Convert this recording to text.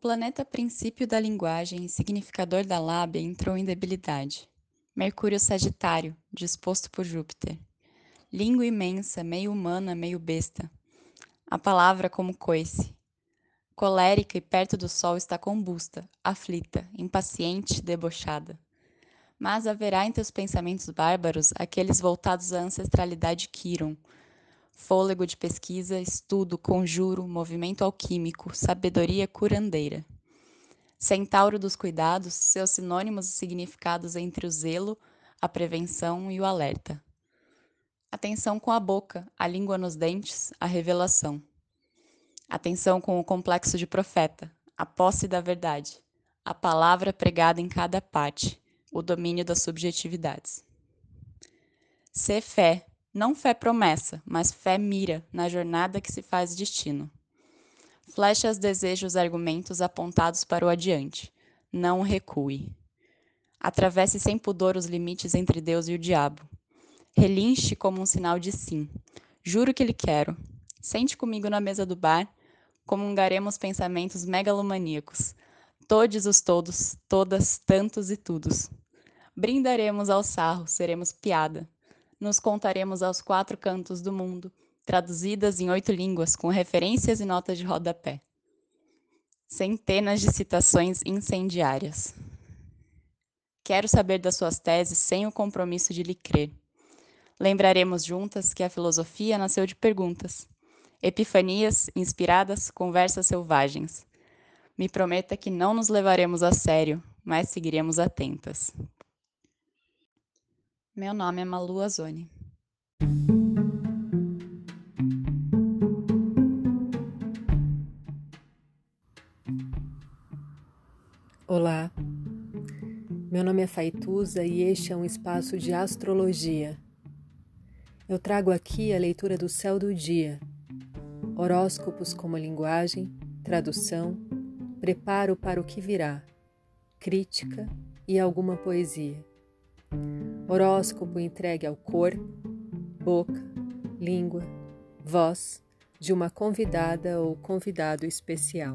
planeta princípio da linguagem e significador da lábia entrou em debilidade. Mercúrio Sagitário, disposto por Júpiter. Língua imensa, meio humana, meio besta. A palavra como coice. Colérica e perto do sol está combusta, aflita, impaciente, debochada. Mas haverá entre os pensamentos bárbaros aqueles voltados à ancestralidade Quiron, fôlego de pesquisa, estudo, conjuro, movimento alquímico, sabedoria curandeira. Centauro dos cuidados, seus sinônimos e significados entre o zelo, a prevenção e o alerta. Atenção com a boca, a língua nos dentes, a revelação. Atenção com o complexo de profeta, a posse da verdade, a palavra pregada em cada parte, o domínio das subjetividades. Ser fé, não fé promessa, mas fé mira na jornada que se faz destino. Flechas desejos argumentos apontados para o adiante. Não recue. Atravesse sem pudor os limites entre Deus e o diabo. Relinche como um sinal de sim. Juro que lhe quero. Sente comigo na mesa do bar. Comungaremos pensamentos megalomaníacos. Todos os todos, todas, tantos e tudos. Brindaremos ao sarro, seremos piada nos contaremos aos quatro cantos do mundo, traduzidas em oito línguas, com referências e notas de rodapé. Centenas de citações incendiárias. Quero saber das suas teses sem o compromisso de lhe crer. Lembraremos juntas que a filosofia nasceu de perguntas, epifanias, inspiradas, conversas selvagens. Me prometa que não nos levaremos a sério, mas seguiremos atentas. Meu nome é Malu Azoni. Olá, meu nome é Faituza e este é um espaço de astrologia. Eu trago aqui a leitura do céu do dia, horóscopos como linguagem, tradução, preparo para o que virá, crítica e alguma poesia. Horóscopo entregue ao cor, boca, língua, voz de uma convidada ou convidado especial.